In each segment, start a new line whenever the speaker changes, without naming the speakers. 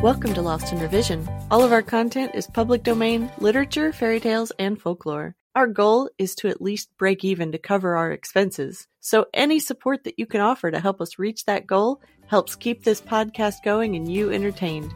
Welcome to Lost in Revision. All of our content is public domain, literature, fairy tales, and folklore. Our goal is to at least break even to cover our expenses. So any support that you can offer to help us reach that goal helps keep this podcast going and you entertained.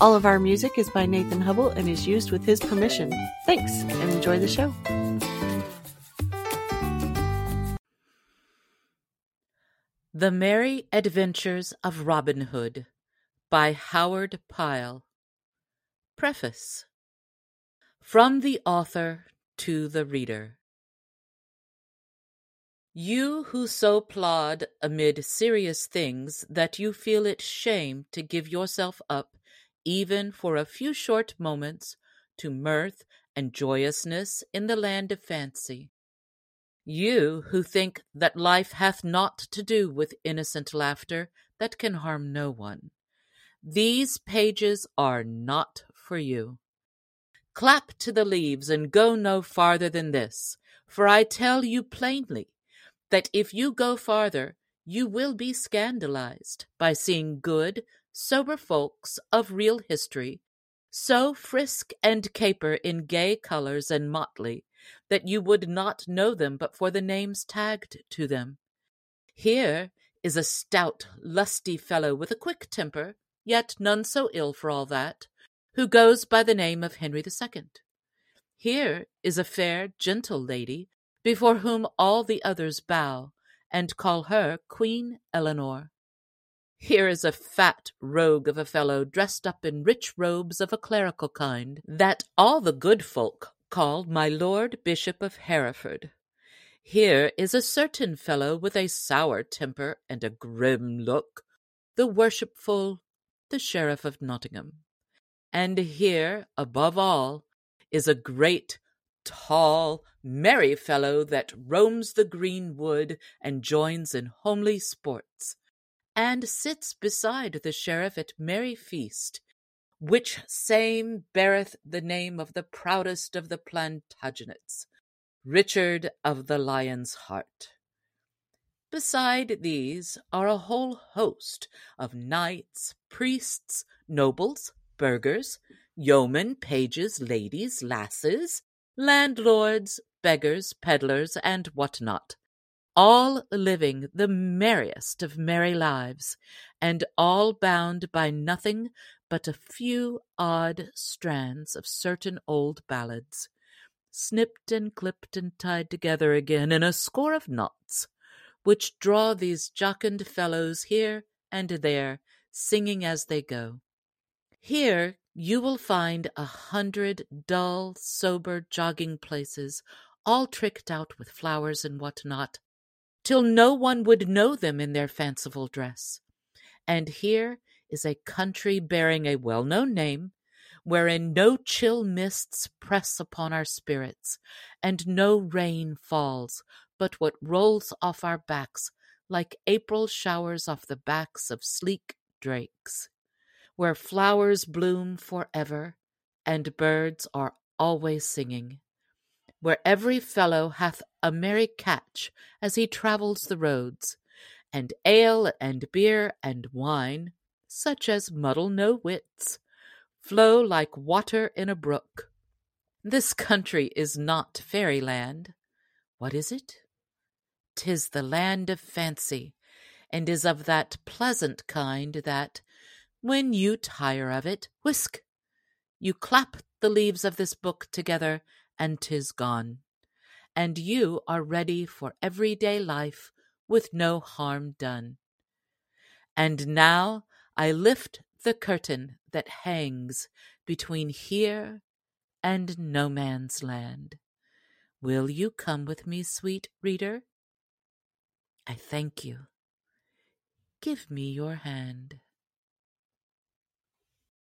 All of our music is by Nathan Hubble and is used with his permission. Thanks and enjoy the show.
The Merry Adventures of Robin Hood by Howard Pyle. Preface From the author to the reader. You who so plod amid serious things that you feel it shame to give yourself up, even for a few short moments, to mirth and joyousness in the land of fancy. You who think that life hath naught to do with innocent laughter that can harm no one. These pages are not for you. Clap to the leaves and go no farther than this, for I tell you plainly that if you go farther, you will be scandalized by seeing good, sober folks of real history so frisk and caper in gay colors and motley that you would not know them but for the names tagged to them. Here is a stout, lusty fellow with a quick temper yet none so ill for all that, who goes by the name of Henry the Second. Here is a fair, gentle lady, before whom all the others bow, and call her Queen Eleanor. Here is a fat rogue of a fellow dressed up in rich robes of a clerical kind, that all the good folk call my Lord Bishop of Hereford. Here is a certain fellow with a sour temper and a grim look, the worshipful the Sheriff of Nottingham. And here, above all, is a great, tall, merry fellow that roams the green wood and joins in homely sports, and sits beside the sheriff at merry feast, which same beareth the name of the proudest of the Plantagenets, Richard of the Lion's Heart. Beside these are a whole host of knights, priests, nobles, burghers, yeomen, pages, ladies, lasses, landlords, beggars, pedlars, and what not, all living the merriest of merry lives, and all bound by nothing but a few odd strands of certain old ballads, snipped and clipped and tied together again in a score of knots which draw these jocund fellows here and there, singing as they go. Here you will find a hundred dull, sober jogging places, all tricked out with flowers and what not, till no one would know them in their fanciful dress. And here is a country bearing a well known name, wherein no chill mists press upon our spirits, and no rain falls, but what rolls off our backs like April showers off the backs of sleek drakes, where flowers bloom forever and birds are always singing, where every fellow hath a merry catch as he travels the roads, and ale and beer and wine, such as muddle no wits, flow like water in a brook. This country is not fairyland. What is it? 'Tis the land of fancy, and is of that pleasant kind that, when you tire of it, whisk! You clap the leaves of this book together, and 'tis gone, and you are ready for everyday life with no harm done. And now I lift the curtain that hangs between here and no man's land. Will you come with me, sweet reader? I thank you. Give me your hand.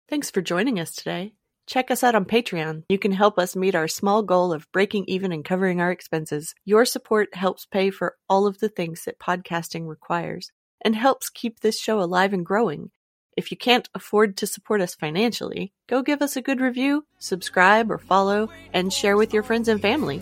Thanks for joining us today. Check us out on Patreon. You can help us meet our small goal of breaking even and covering our expenses. Your support helps pay for all of the things that podcasting requires and helps keep this show alive and growing. If you can't afford to support us financially, go give us a good review, subscribe or follow, and share with your friends and family.